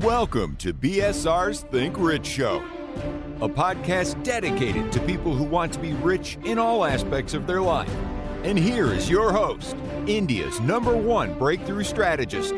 Welcome to BSR's Think Rich Show, a podcast dedicated to people who want to be rich in all aspects of their life. And here is your host, India's number one breakthrough strategist,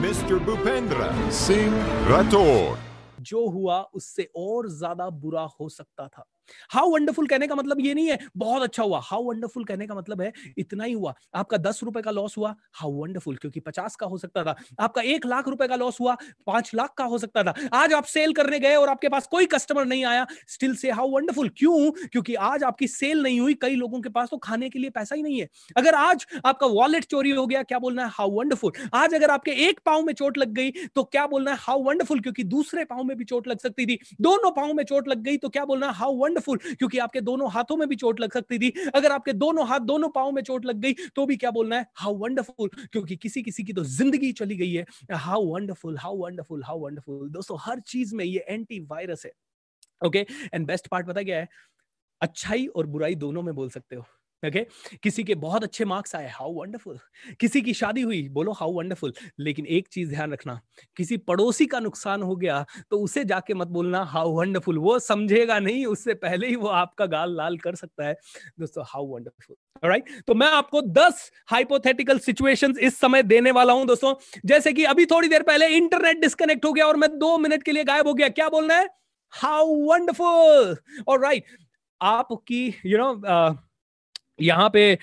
Mr. Bhupendra Singh Rathore. जो हुआ उससे और ज्यादा बुरा हो सकता था how wonderful कहने का मतलब ये नहीं है, बहुत अच्छा हुआ। हाउ वंडरफुल कहने का मतलब है, इतना ही हुआ। आपका दस रुपए का लॉस हुआ। हाउ वंडरफुल क्योंकि पचास का हो सकता था। आपका एक लाख रुपए का लॉस हुआ, पाँच लाख का हो सकता था। आज आप सेल करने गए और आपके पास कोई कस्टमर नहीं आया स्टिल से हाउ वंडरफुल क्यों? क्योंकि आज आपकी सेल नहीं हुई, कई लोगों के पास तो खाने के लिए पैसा ही नहीं है। अगर आज आपका वॉलेट चोरी हो गया, क्या बोलना है? हाउ वंडरफुल आज अगर आपके एक पाव में चोट लग गई तो क्या बोलना है? हाउ वंडरफुल क्योंकि दूसरे पाँव में भी चोट लग सकती थी। दोनों पाँव में चोट लग गई तो क्या बोलना है? हाउ वंडरफुल क्योंकि आपके दोनों हाथों में भी चोट लग सकती थी। अगर आपके दोनों हाथ दोनों पाओ में चोट लग गई तो भी क्या बोलना है? हाउ वंडरफुल क्योंकि किसी किसी की तो ज़िंदगी चली गई है। How wonderful how wonderful how wonderful दोस्तों, हर चीज़ में ये एंटी वायरस है। ओके एंड बेस्ट पार्ट पता क्या है? अच्छाई और बुराई दोनों में बोल सकते हो। ओके? किसी के बहुत अच्छे मार्क्स आए हाउ वंडरफुल किसी की शादी हुई, बोलो हाउ वंडरफुल लेकिन एक चीज़ ध्यान रखना, किसी पड़ोसी का नुकसान हो गया तो उसे जाके मत बोलना हाउ वंडरफुल वो समझेगा नहीं, उससे पहले ही वो आपका गाल लाल कर सकता है। दोस्तों हाउ वंडरफुल राइट तो मैं आपको 10 हाइपोथेटिकल सिचुएशंस इस समय देने वाला हूँ, दोस्तों। जैसे कि अभी थोड़ी देर पहले इंटरनेट डिस्कनेक्ट हो गया और मैं दो मिनट के लिए गायब हो गया। क्या बोलना है? हाउ वंडरफुल और राइट आपकी यू नो यहाँ पे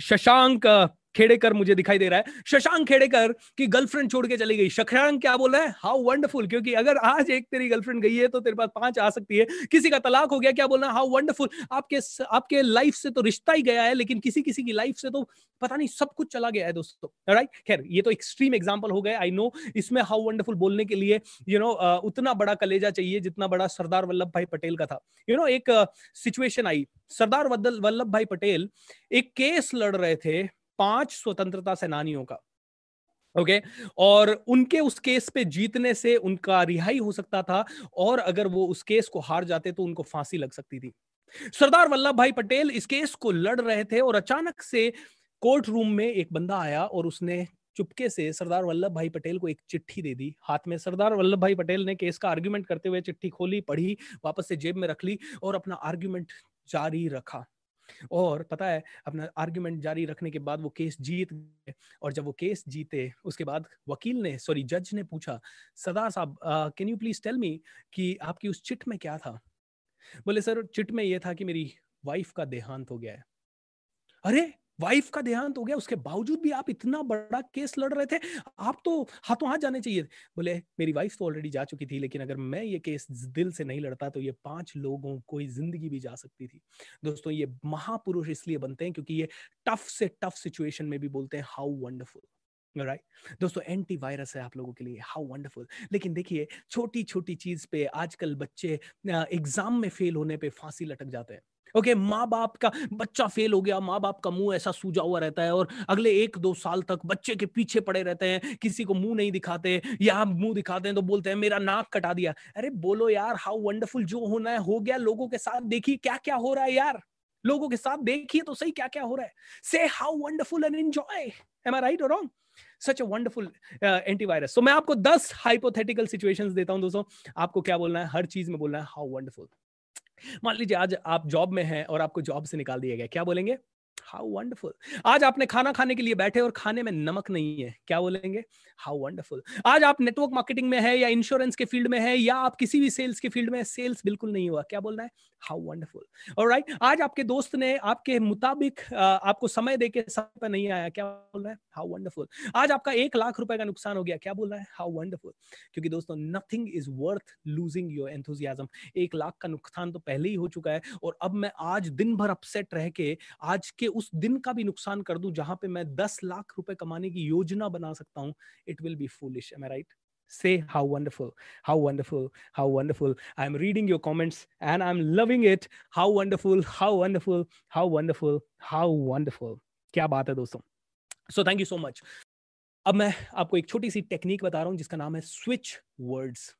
शशांक खेड़ेकर मुझे दिखाई दे रहा है। शशांक खेड़ेकर की गर्लफ्रेंड छोड़ के चली गई। शशांक क्या बोल रहा है? हाउ वंडरफुल क्योंकि अगर आज एक तेरी गर्लफ्रेंड गई है तो तेरे पास पाँच आ सकती है। किसी का तलाक हो गया, क्या बोलना? हाउ वंडरफुल आपके आपके लाइफ से तो रिश्ता ही गया है, लेकिन किसी किसी की लाइफ से तो पता नहीं, सब कुछ चला गया है दोस्तों। राइट खैर, ये तो एक्सट्रीम एग्ज़ाम्पल हो गए आई नो इसमें हाउ वंडरफुल बोलने के लिए यू नो उतना बड़ा कलेजा चाहिए, जितना बड़ा सरदार वल्लभ भाई पटेल का था। यू नो एक सिचुएशन आई। सरदार वल्लभ भाई पटेल एक केस लड़ रहे थे पाँच स्वतंत्रता सेनानियों का ओके okay? और उनके उस केस पे जीतने से उनका रिहाई हो सकता था, और अगर वो उस केस को हार जाते तो उनको फांसी लग सकती थी। सरदार वल्लभ भाई पटेल इस केस को लड़ रहे थे और अचानक से कोर्ट रूम में एक बंदा आया और उसने चुपके से सरदार वल्लभ भाई पटेल को एक चिट्ठी दे दी हाथ में। सरदार वल्लभ भाई पटेल ने केस का आर्ग्यूमेंट करते हुए चिट्ठी खोली, पढ़ी, वापस से जेब में रख ली और अपना आर्ग्यूमेंट जारी रखा। और पता है, अपना आर्ग्यूमेंट जारी रखने के बाद वो केस जीत गए और जब वो केस जीते, उसके बाद वकील ने सॉरी जज ने पूछा, Sada Sahab can you please tell me कि आपकी उस चिट में क्या था? बोले, सर, चिट में ये था कि मेरी वाइफ का देहांत हो गया है। अरे! वाइफ का देहांत हो गया, उसके बावजूद भी आप इतना बड़ा केस लड़ रहे थे, आप तो हाथों हाथ जाने चाहिए। बोले, मेरी वाइफ तो ऑलरेडी जा चुकी थी, लेकिन अगर मैं ये केस दिल से नहीं लड़ता तो ये पाँच लोगों को ज़िंदगी भी जा सकती थी। दोस्तों, ये महापुरुष इसलिए बनते हैं क्योंकि ये टफ से टफ सिचुएशन में भी बोलते हैं हाउ वंडरफुल राइट right? दोस्तों एंटी वायरस है आप लोगों के लिए हाउ वंडरफुल लेकिन देखिए छोटी छोटी चीज़ पे आजकल बच्चे एग्ज़ाम में फेल होने पे फांसी लटक जाते हैं। ओके okay, माँ बाप का बच्चा फेल हो गया माँ बाप का मुँह ऐसा सूजा हुआ रहता है और अगले एक दो साल तक बच्चे के पीछे पड़े रहते हैं किसी को मुँह नहीं दिखाते या मुँह दिखाते हैं तो बोलते हैं मेरा नाक कटा दिया। अरे बोलो यार हाउ वंडरफुल जो होना है हो गया लोगों के साथ देखिए क्या क्या हो रहा है यार। लोगों के साथ देखिए तो सही क्या क्या हो रहा है। Say how wonderful and enjoy am I right और wrong such a wonderful antivirus so मैं आपको 10 हाइपोथेटिकल सिचुएशंस देता हूँ दोस्तों। आपको क्या बोलना है? हर चीज़ में बोलना है हाउ वंडरफुल मान लीजिए आज आप जॉब में हैं और आपको जॉब से निकाल दिया गया, क्या बोलेंगे? हाउ वंडरफुल आज आपने खाना खाने के लिए बैठे और खाने में नमक नहीं है। क्या बोलेंगे? हाउ वंडरफुल आज आप नेटवर्क मार्केटिंग में है या इंश्योरेंस के फ़ील्ड में है या आप किसी भी सेल्स के फ़ील्ड में सेल्स बिल्कुल नहीं हुआ। क्या बोलना है? हाउ वंडरफुल और राइट आज आपके दोस्त ने आपके मुताबिक आपको समय दे के समय पर नहीं आया। क्या बोल रहा है? हाउ वंडरफुल आज आपका एक लाख रुपए का नुकसान हो गया। क्या बोल रहा है? हाउ वंडरफुल क्योंकि दोस्तों nothing is worth losing your enthusiasm एक लाख का नुकसान तो पहले ही हो चुका है और अब मैं आज दिन भर अपसेट रह के, आज के उस दिन का भी नुकसान कर दू जहाँ पे मैं दस लाख रुपए कमाने की योजना बना सकता हूँ it will be foolish right say how wonderful how wonderful how wonderful I am reading your comments and I am loving it how wonderful how wonderful how wonderful how wonderful क्या बात है दोस्तों? So thank you so much अब मैं आपको एक छोटी सी technique बता रहा हूँ जिसका नाम है स्विच वर्ड्स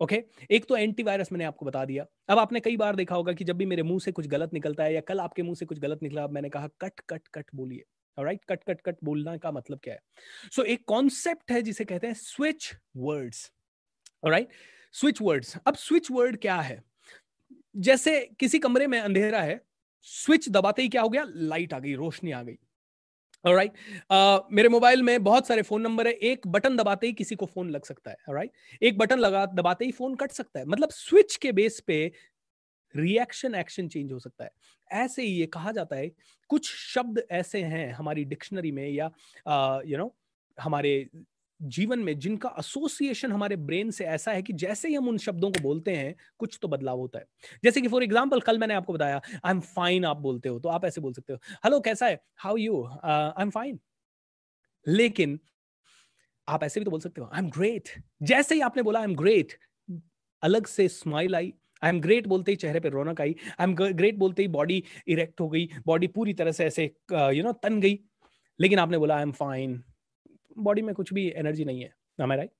ओके okay? एक तो एंटीवायरस मैंने आपको बता दिया। अब आपने कई बार देखा होगा कि जब भी मेरे मुँह से कुछ गलत निकलता है या कल आपके मुँह से कुछ गलत निकला मैंने कहा कट कट कट बोलिए। राइट कट कट कट बोलना का मतलब क्या है? सो so, एक कॉन्सेप्ट है जिसे कहते हैं switch words right switch words अब स्विच वर्ड क्या है? जैसे किसी कमरे में अंधेरा है स्विच दबाते ही क्या हो गया? लाइट आ गई रोशनी आ गई। Right right? uh, मेरे मोबाइल में बहुत सारे फ़ोन नंबर है एक बटन दबाते ही किसी को फ़ोन लग सकता है राइट right? एक बटन लगा दबाते ही फ़ोन कट सकता है मतलब स्विच के बेस पे रिएक्शन एक्शन चेंज हो सकता है ऐसे ही ये कहा जाता है कुछ शब्द ऐसे हैं हमारी डिक्शनरी में या you uh, no you know, हमारे जीवन में जिनका एसोसिएशन हमारे ब्रेन से ऐसा है कि जैसे ही हम उन शब्दों को बोलते हैं, कुछ तो बदलाव होता है। जैसे कि फॉर एग्ज़ाम्पल कल मैंने आपको बताया आई एम फाइन आप बोलते हो तो आप ऐसे बोल सकते हो हेलो कैसा है? How you I am fine लेकिन आप ऐसे भी तो बोल सकते हो आई एम ग्रेट जैसे ही आपने बोला आई एम ग्रेट अलग से smile I I am great बोलते ही चेहरे पर रौनक आई आई एम ग्रेट बोलते ही बॉडी इरेक्ट हो गई बॉडी पूरी तरह से ऐसे यू नो तन गई। लेकिन आपने बोला आई एम फाइन बॉडी में कुछ भी एनर्जी नहीं है right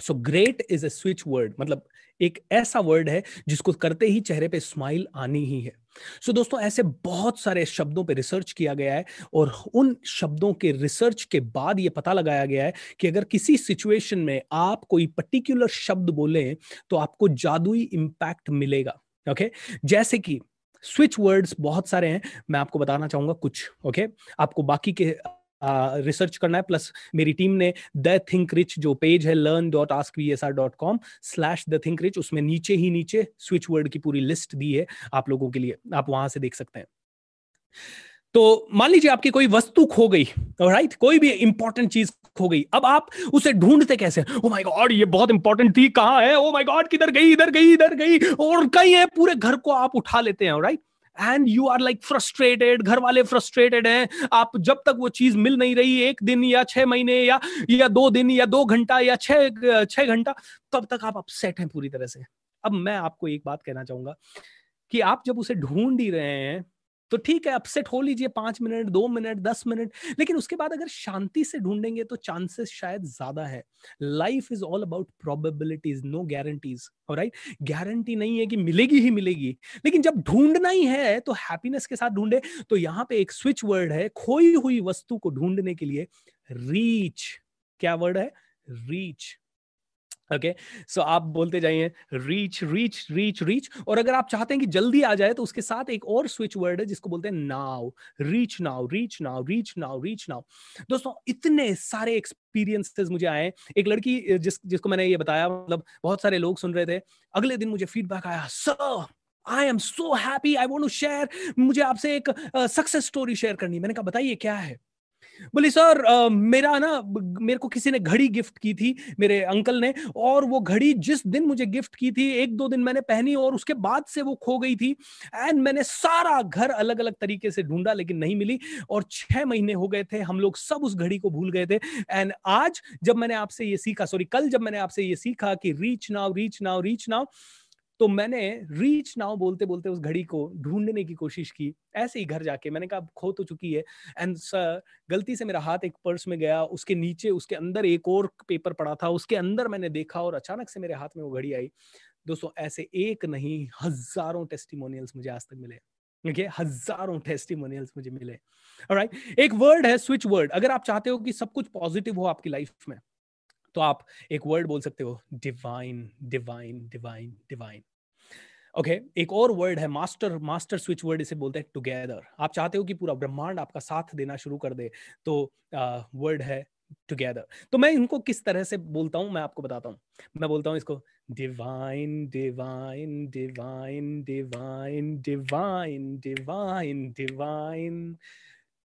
so great is a switch word मतलब एक ऐसा वर्ड है जिसको करते ही चेहरे पे स्माइल आनी ही है सो so, दोस्तों ऐसे बहुत सारे शब्दों पे रिसर्च किया गया है और उन शब्दों के रिसर्च के बाद ये पता लगाया गया है कि अगर किसी सिचुएशन में आप कोई पर्टिकुलर शब्द बोले तो आपको जादुई इंपैक्ट मिलेगा ओके okay? जैसे कि स्विच वर्ड्स बहुत सारे हैं मैं आपको बताना चाहूँगा कुछ ओके okay? आपको बाकी के रिसर्च करना है। प्लस मेरी टीम ने द थिंक रिच जो पेज है learn dot ask V S R dot com slash the think rich उसमें नीचे ही नीचे स्विच वर्ड की पूरी लिस्ट दी है आप लोगों के लिए। आप वहाँ से देख सकते हैं। तो मान लीजिए आपकी कोई वस्तु खो गई राइट कोई भी इंपॉर्टेंट चीज़ खो गई, अब आप उसे ढूंढते कैसे? ओ माय गॉड ये बहुत इंपॉर्टेंट थी, कहाँ है? ओ माय गॉड किधर गई, इधर गई इधर गई, और कहीं है, पूरे घर को आप उठा लेते हैं right and you are like frustrated घर वाले फ्रस्ट्रेटेड हैं। आप जब तक वो चीज़ मिल नहीं रही, एक दिन या छह महीने या या दो दिन या दो घंटा या छह छह घंटा, तब तक आप अपसेट हैं पूरी तरह से। अब मैं आपको एक बात कहना चाहूँगा कि आप जब उसे ढूंढ ही रहे हैं तो ठीक है अपसेट हो लीजिए पाँच मिनट, दो मिनट, दस मिनट, लेकिन उसके बाद अगर शांति से ढूंढेंगे तो चांसेस शायद ज़्यादा है। Life is all about probabilities no guarantees right guarantee नहीं है कि मिलेगी ही मिलेगी, लेकिन जब ढूंढना ही है तो हैप्पीनेस के साथ ढूंढे। तो यहाँ पे एक स्विच वर्ड है, खोई हुई वस्तु को ढूँढने के लिए रीच क्या वर्ड है? रीच ओके सो आप बोलते जाइए रीच रीच रीच रीच और अगर आप चाहते हैं कि जल्दी आ जाए तो उसके साथ एक और स्विच वर्ड है, जिसको बोलते हैं now reach now reach now reach now reach now दोस्तों, इतने सारे एक्सपीरियंसेस मुझे आए एक लड़की जिस, जिसको मैंने ये बताया मतलब बहुत सारे लोग सुन रहे थे। अगले दिन मुझे फीडबैक आया sir I am so happy I want to share मुझे आपसे एक सक्सेस स्टोरी शेयर करनी मैंने कहा, बताइए, क्या है? बोली, सर मेरा ना, मेरे को किसी ने घड़ी गिफ्ट की थी, मेरे अंकल ने, और वो घड़ी जिस दिन मुझे गिफ्ट की थी, एक दो दिन मैंने पहनी और उसके बाद से वो खो गई थी, एंड मैंने सारा घर अलग अलग तरीके से ढूंढा, लेकिन नहीं मिली, और छह महीने हो गए थे, हम लोग सब उस घड़ी को भूल गए थे, एंड आज जब मैंने आपसे ये सीखा, सॉरी, कल जब मैंने आपसे ये सीखा कि reach now reach now reach now तो मैंने रीच नाउ बोलते बोलते उस घड़ी को ढूँढने की कोशिश की, ऐसे ही घर जाके। मैंने कहा खो तो चुकी है। एंड सर गलती से मेरा हाथ एक पर्स में गया, उसके नीचे, उसके अंदर एक और पेपर पड़ा था, उसके अंदर मैंने देखा और अचानक से मेरे हाथ में वो घड़ी आई। दोस्तों, ऐसे एक नहीं, हज़ारों टेस्टिमोनियल्स मुझे आज तक मिले। देखिए हज़ारों टेस्टिमोनियल्स मुझे मिले। Right right? एक वर्ड है स्विच वर्ड अगर आप चाहते हो कि सब कुछ पॉजिटिव हो आपकी लाइफ में तो आप एक वर्ड बोल सकते हो divine divine divine divine okay okay, एक और वर्ड है मास्टर मास्टर स्विच वर्ड इसे बोलते हैं टुगेदर आप चाहते हो कि पूरा ब्रह्मांड आपका साथ देना शुरू कर दे तो वर्ड है टुगेदर तो मैं इनको किस तरह से बोलता हूँ मैं आपको बताता हूँ. मैं बोलता हूँ इसको divine divine divine divine divine divine divine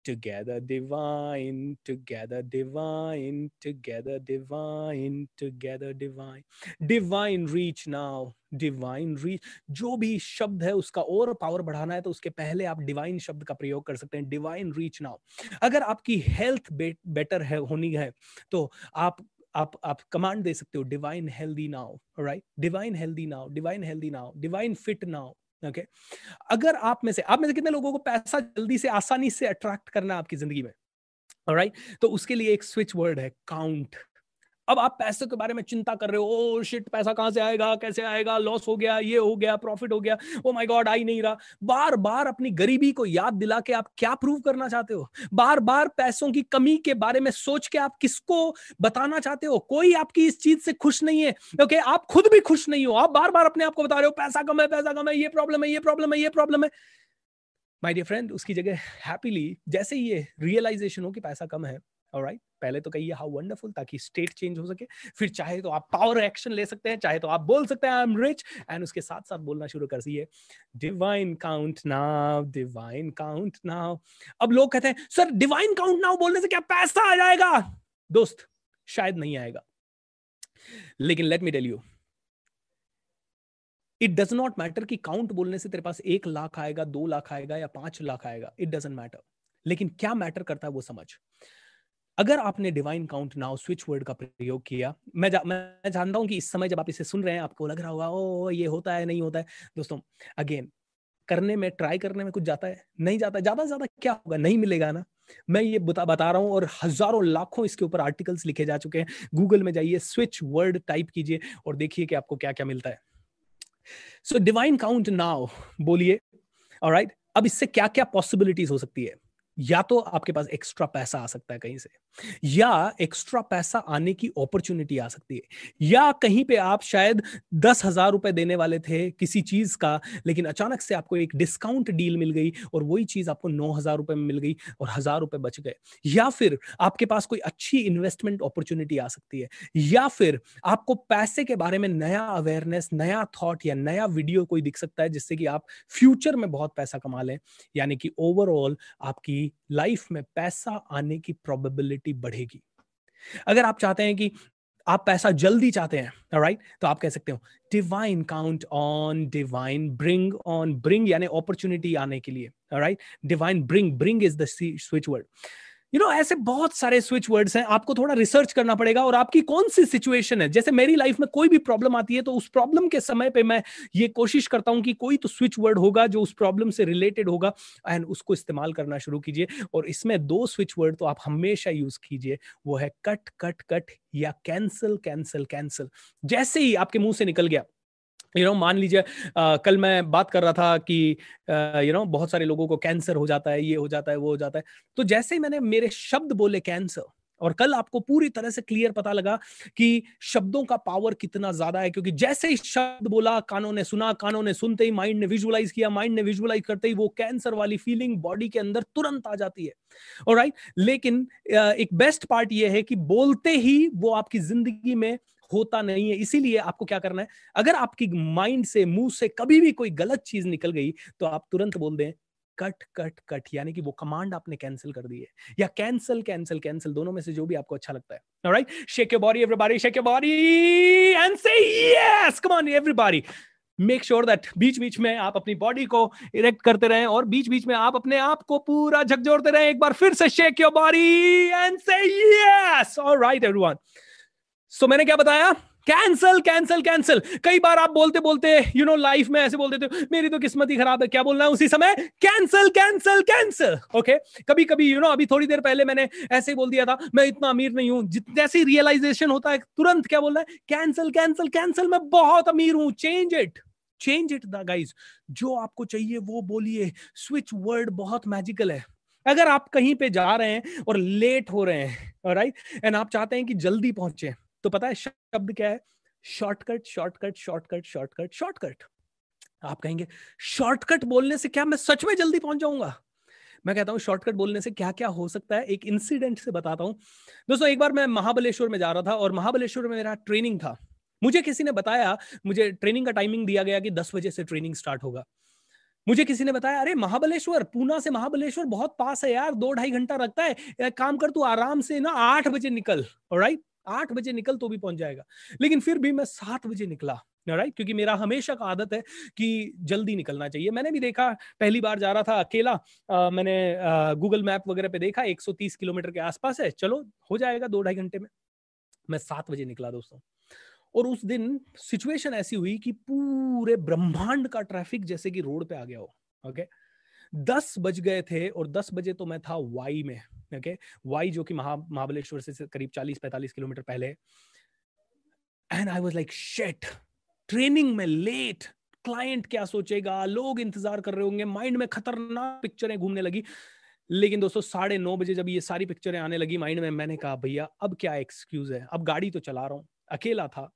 together divine together divine together divine together divine. Divine reach now divine reach जो भी शब्द है उसका और पावर बढ़ाना है तो उसके पहले आप डिवाइन शब्द का प्रयोग कर सकते हैं। डिवाइन रीच नाउ अगर आपकी हेल्थ बेटर है, होनी है तो आप आप आप कमांड दे सकते हो divine healthy now right divine healthy now divine healthy now divine fit now okay? अगर आप में से, आप में से कितने लोगों को पैसा जल्दी से, आसानी से अट्रैक्ट करना आपकी ज़िंदगी में राइट? तो उसके लिए एक स्विच वर्ड है काउंट अब आप पैसे के बारे में चिंता कर रहे हो ओ शिट पैसा कहाँ से आएगा? कैसे आएगा? लॉस हो गया, ये हो गया प्रॉफिट हो गया ओ माय गॉड आई नहीं रहा। बार बार अपनी गरीबी को याद दिला के आप क्या प्रूव करना चाहते हो? बार बार पैसों की कमी के बारे में सोच के आप किसको बताना चाहते हो? कोई आपकी इस चीज़ से खुश नहीं है। ओके, आप खुद भी खुश नहीं हो। आप बार बार अपने आप को बता रहे हो, पैसा कम है, पैसा कम है, ये प्रॉब्लम है, ये प्रॉब्लम है, ये प्रॉब्लम है। माय डियर फ्रेंड उसकी जगह हैप्पीली जैसे ही ये रियलाइजेशन हो कि पैसा कम है राइट पहले तो कहिए हाउ वंडरफुल ताकि स्टेट चेंज हो सके। फिर चाहे तो आप पावर एक्शन ले सकते हैं, चाहे तो आप बोल सकते हैं आई एम रिच एंड उसके साथ साथ बोलना शुरू कर दिए divine count now divine count now अब लोग कहते हैं, सर डिवाइन काउंट नाउ बोलने से क्या पैसा आ जाएगा? दोस्त, शायद नहीं आएगा। लेकिन let me tell you it does not matter कि काउंट बोलने से तेरे पास एक लाख आएगा, दो लाख आएगा या पाँच लाख आएगा इट डजेंट मैटर लेकिन क्या मैटर करता है वो समझ? अगर आपने divine count now switch word का प्रयोग किया मैं जा, मैं जानता हूँ कि इस समय जब आप इसे सुन रहे हैं आपको लग रहा होगा ओ ये होता है नहीं होता है। दोस्तों अगेन करने में ट्राई करने में कुछ जाता है नहीं जाता ज़्यादा से ज़्यादा क्या होगा? नहीं मिलेगा ना। मैं ये बता बता रहा हूँ और हज़ारों लाखों इसके ऊपर आर्टिकल्स लिखे जा चुके हैं। गूगल में जाइए स्विच वर्ड टाइप कीजिए और देखिए कि आपको क्या क्या मिलता है। सो डिवाइन काउंट नाउ बोलिए और अब इससे क्या क्या पॉसिबिलिटीज हो सकती है? या तो आपके पास एक्स्ट्रा पैसा आ सकता है कहीं से, या एक्स्ट्रा पैसा आने की अपॉर्चुनिटी आ सकती है, या कहीं पे आप शायद दस हज़ार रुपए देने वाले थे किसी चीज़ का, लेकिन अचानक से आपको एक डिस्काउंट डील मिल गई और वही चीज़ आपको नौ हज़ार रुपए में मिल गई और हज़ार रुपए बच गए, या फिर आपके पास कोई अच्छी इन्वेस्टमेंट अपॉर्चुनिटी आ सकती है, या फिर आपको पैसे के बारे में नया अवेयरनेस नया थॉट या नया वीडियो कोई दिख सकता है जिससे कि आप फ्यूचर में बहुत पैसा कमा लें, यानी कि ओवरऑल आपकी लाइफ में पैसा आने की प्रोबेबिलिटी बढ़ेगी। अगर आप चाहते हैं कि आप पैसा जल्दी चाहते हैं राइट तो आप कह सकते हो divine count on divine bring on bring यानी अपॉर्चुनिटी आने के लिए right divine bring bring is the switch word you know ऐसे बहुत सारे स्विच वर्ड्स हैं, आपको थोड़ा रिसर्च करना पड़ेगा और आपकी कौन सी सिचुएशन है? जैसे मेरी लाइफ में कोई भी प्रॉब्लम आती है तो उस प्रॉब्लम के समय पे मैं ये कोशिश करता हूँ कि कोई तो स्विच वर्ड होगा जो उस प्रॉब्लम से रिलेटेड होगा एंड उसको इस्तेमाल करना शुरू कीजिए और इसमें दो स्विच वर्ड तो आप हमेशा यूज़ कीजिए, वो है कट कट कट या कैंसिल कैंसिल कैंसिल जैसे ही आपके मुँह से निकल गया यू नो मान लीजिए कल मैं बात कर रहा था कि यू नो बहुत सारे लोगों को कैंसर हो जाता है, ये हो जाता है, वो हो जाता है। तो जैसे ही मैंने मेरे शब्द बोले कैंसर और कल आपको पूरी तरह से क्लियर पता लगा कि शब्दों का पावर कितना ज़्यादा है, क्योंकि जैसे ही शब्द बोला, कानों ने सुना, कानों ने सुनते ही माइंड ने विजुअलाइज किया माइंड ने विजुअलाइज करते ही, वो कैंसर वाली फीलिंग बॉडी के अंदर तुरंत आ जाती है। और राइट लेकिन एक बेस्ट पार्ट ये है कि बोलते ही वो आपकी ज़िंदगी में होता नहीं है। इसीलिए आपको क्या करना है, अगर आपकी माइंड से, मुँह से कभी भी कोई गलत चीज़ निकल गई तो आप तुरंत बोल दें, कट कट कट, यानी कि वो कमांड आपने कैंसिल कर दी है। या कैंसिल कैंसिल कैंसिल, दोनों में से जो भी आपको अच्छा लगता है। Shake your your body and yes come on everybody make sure that बीच बीच में आप अपनी बॉडी को इरेक्ट करते रहें और बीच बीच में आप अपने आप को पूरा झकझोरते रहें। एक बार फिर से shake your body and say yes alright everyone so मैंने क्या बताया? कैंसल कैंसल कैंसल कई बार आप बोलते बोलते यू नो लाइफ में ऐसे बोलते थे, मेरी तो किस्मत ही खराब है, क्या बोलना है उसी समय? कैंसल कैंसल कैंसल ओके कभी कभी यू नो अभी थोड़ी देर पहले मैंने ऐसे ही बोल दिया था, मैं इतना अमीर नहीं हूँ जैसे रियलाइजेशन होता है, तुरंत क्या बोलना है? कैंसल कैंसल कैंसल मैं बहुत अमीर हूँ change it change it the guys जो आपको चाहिए, वो बोलिए. स्विच वर्ड बहुत मैजिकल है. अगर आप कहीं पे जा रहे हैं और लेट हो रहे हैं राइट एंड आप चाहते हैं कि जल्दी पहुँचे तो पता है शब्द क्या है? Shortcut shortcut shortcut shortcut shortcut आप कहेंगे शॉर्टकट बोलने से क्या मैं सच में जल्दी पहुँच जाऊँगा? मैं कहता हूँ शॉर्टकट बोलने से क्या क्या हो सकता है? एक इंसिडेंट से बताता हूँ. दोस्तों, एक बार मैं महाबलेश्वर में जा रहा था और महाबलेश्वर में मेरा ट्रेनिंग था। मुझे किसी ने बताया, मुझे ट्रेनिंग का टाइमिंग दिया गया कि दस बजे से ट्रेनिंग स्टार्ट होगा। मुझे किसी ने बताया, अरे महाबलेश्वर, पूना से महाबलेश्वर बहुत पास है यार, दो ढाई घंटा लगता है। काम कर, तू आराम से ना आठ बजे निकल राइट आठ बजे निकल तो भी पहुँच जाएगा। लेकिन फिर भी मैं सात बजे निकला राइट क्योंकि मेरा हमेशा का आदत है कि जल्दी निकलना चाहिए। मैंने भी देखा पहली बार जा रहा था अकेला आ, मैंने गूगल मैप वगैरह पे देखा 130 किलोमीटर के आसपास है। चलो हो जाएगा दो ढाई घंटे में। मैं सात बजे निकला दोस्तों। और उस दिन सिचुएशन ऐसी हुई कि पूरे ब्रह्मांड का ट्रैफ़िक जैसे कि रोड पे आ गया हो ओके दस बज गए थे और दस बजे तो मैं था वाई में। ओके वाई जो कि महा, महाबलेश्वर से करीब चालीस, पैंतालीस किलोमीटर पहले and I was like shit training में लेट क्लाइंट क्या सोचेगा? लोग इंतज़ार कर रहे होंगे माइंड में खतरनाक पिक्चरें घूमने लगी। लेकिन दोस्तों, साढ़े नौ बजे जब ये सारी पिक्चरें आने लगी माइंड में, मैंने कहा, भैया, अब क्या एक्सक्यूज है? अब गाड़ी तो चला रहा हूँ। अकेला था।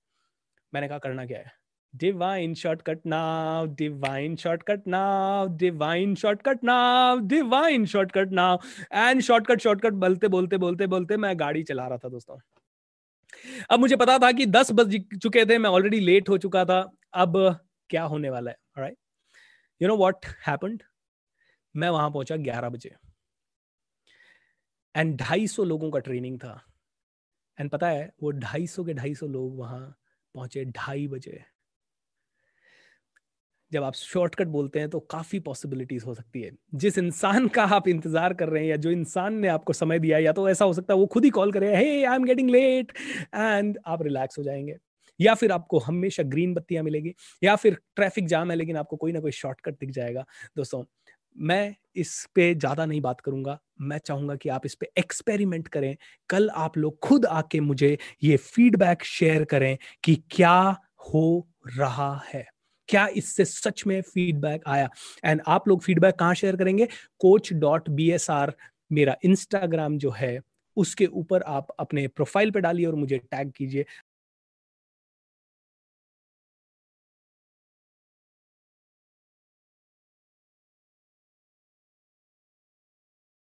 मैंने कहा, करना क्या है? Divine shortcut now divine shortcut now divine shortcut now divine shortcut now and shortcut shortcut बोलते बोलते बोलते बोलते मैं गाड़ी चला रहा था दोस्तों। अब मुझे पता था कि दस बज चुके थे, मैं ऑलरेडी लेट हो चुका था। अब क्या होने वाला है? Right you know what happened मैं वहाँ पहुँचा ग्यारह बजे। एंड ढाई सौ लोगों का ट्रेनिंग था। एंड पता है, वो ढाई सौ के ढाई सौ लोग वहाँ पहुँचे ढाई बजे। जब आप शॉर्टकट बोलते हैं तो काफ़ी पॉसिबिलिटीज हो सकती है। जिस इंसान का आप इंतज़ार कर रहे हैं, या जो इंसान ने आपको समय दिया या तो ऐसा हो सकता है, वो खुद ही कॉल करे hey I am getting late and आप रिलैक्स हो जाएँगे। या फिर आपको हमेशा ग्रीन बत्तियाँ मिलेगी, या फिर ट्रैफ़िक जाम है, लेकिन आपको कोई ना कोई शॉर्टकट दिख जाएगा। दोस्तों, मैं इस पे ज़्यादा नहीं बात करूँगा। मैं चाहूँगा कि आप इस पे एक्सपेरिमेंट करें। कल आप लोग खुद आके मुझे ये फीडबैक शेयर करें कि क्या हो रहा है। क्या इससे सच में फीडबैक आया? एंड आप लोग फीडबैक कहाँ शेयर करेंगे? Coach dot B S R मेरा इंस्टाग्राम जो है, उसके ऊपर आप अपने प्रोफ़ाइल पे डालिए और मुझे टैग कीजिए।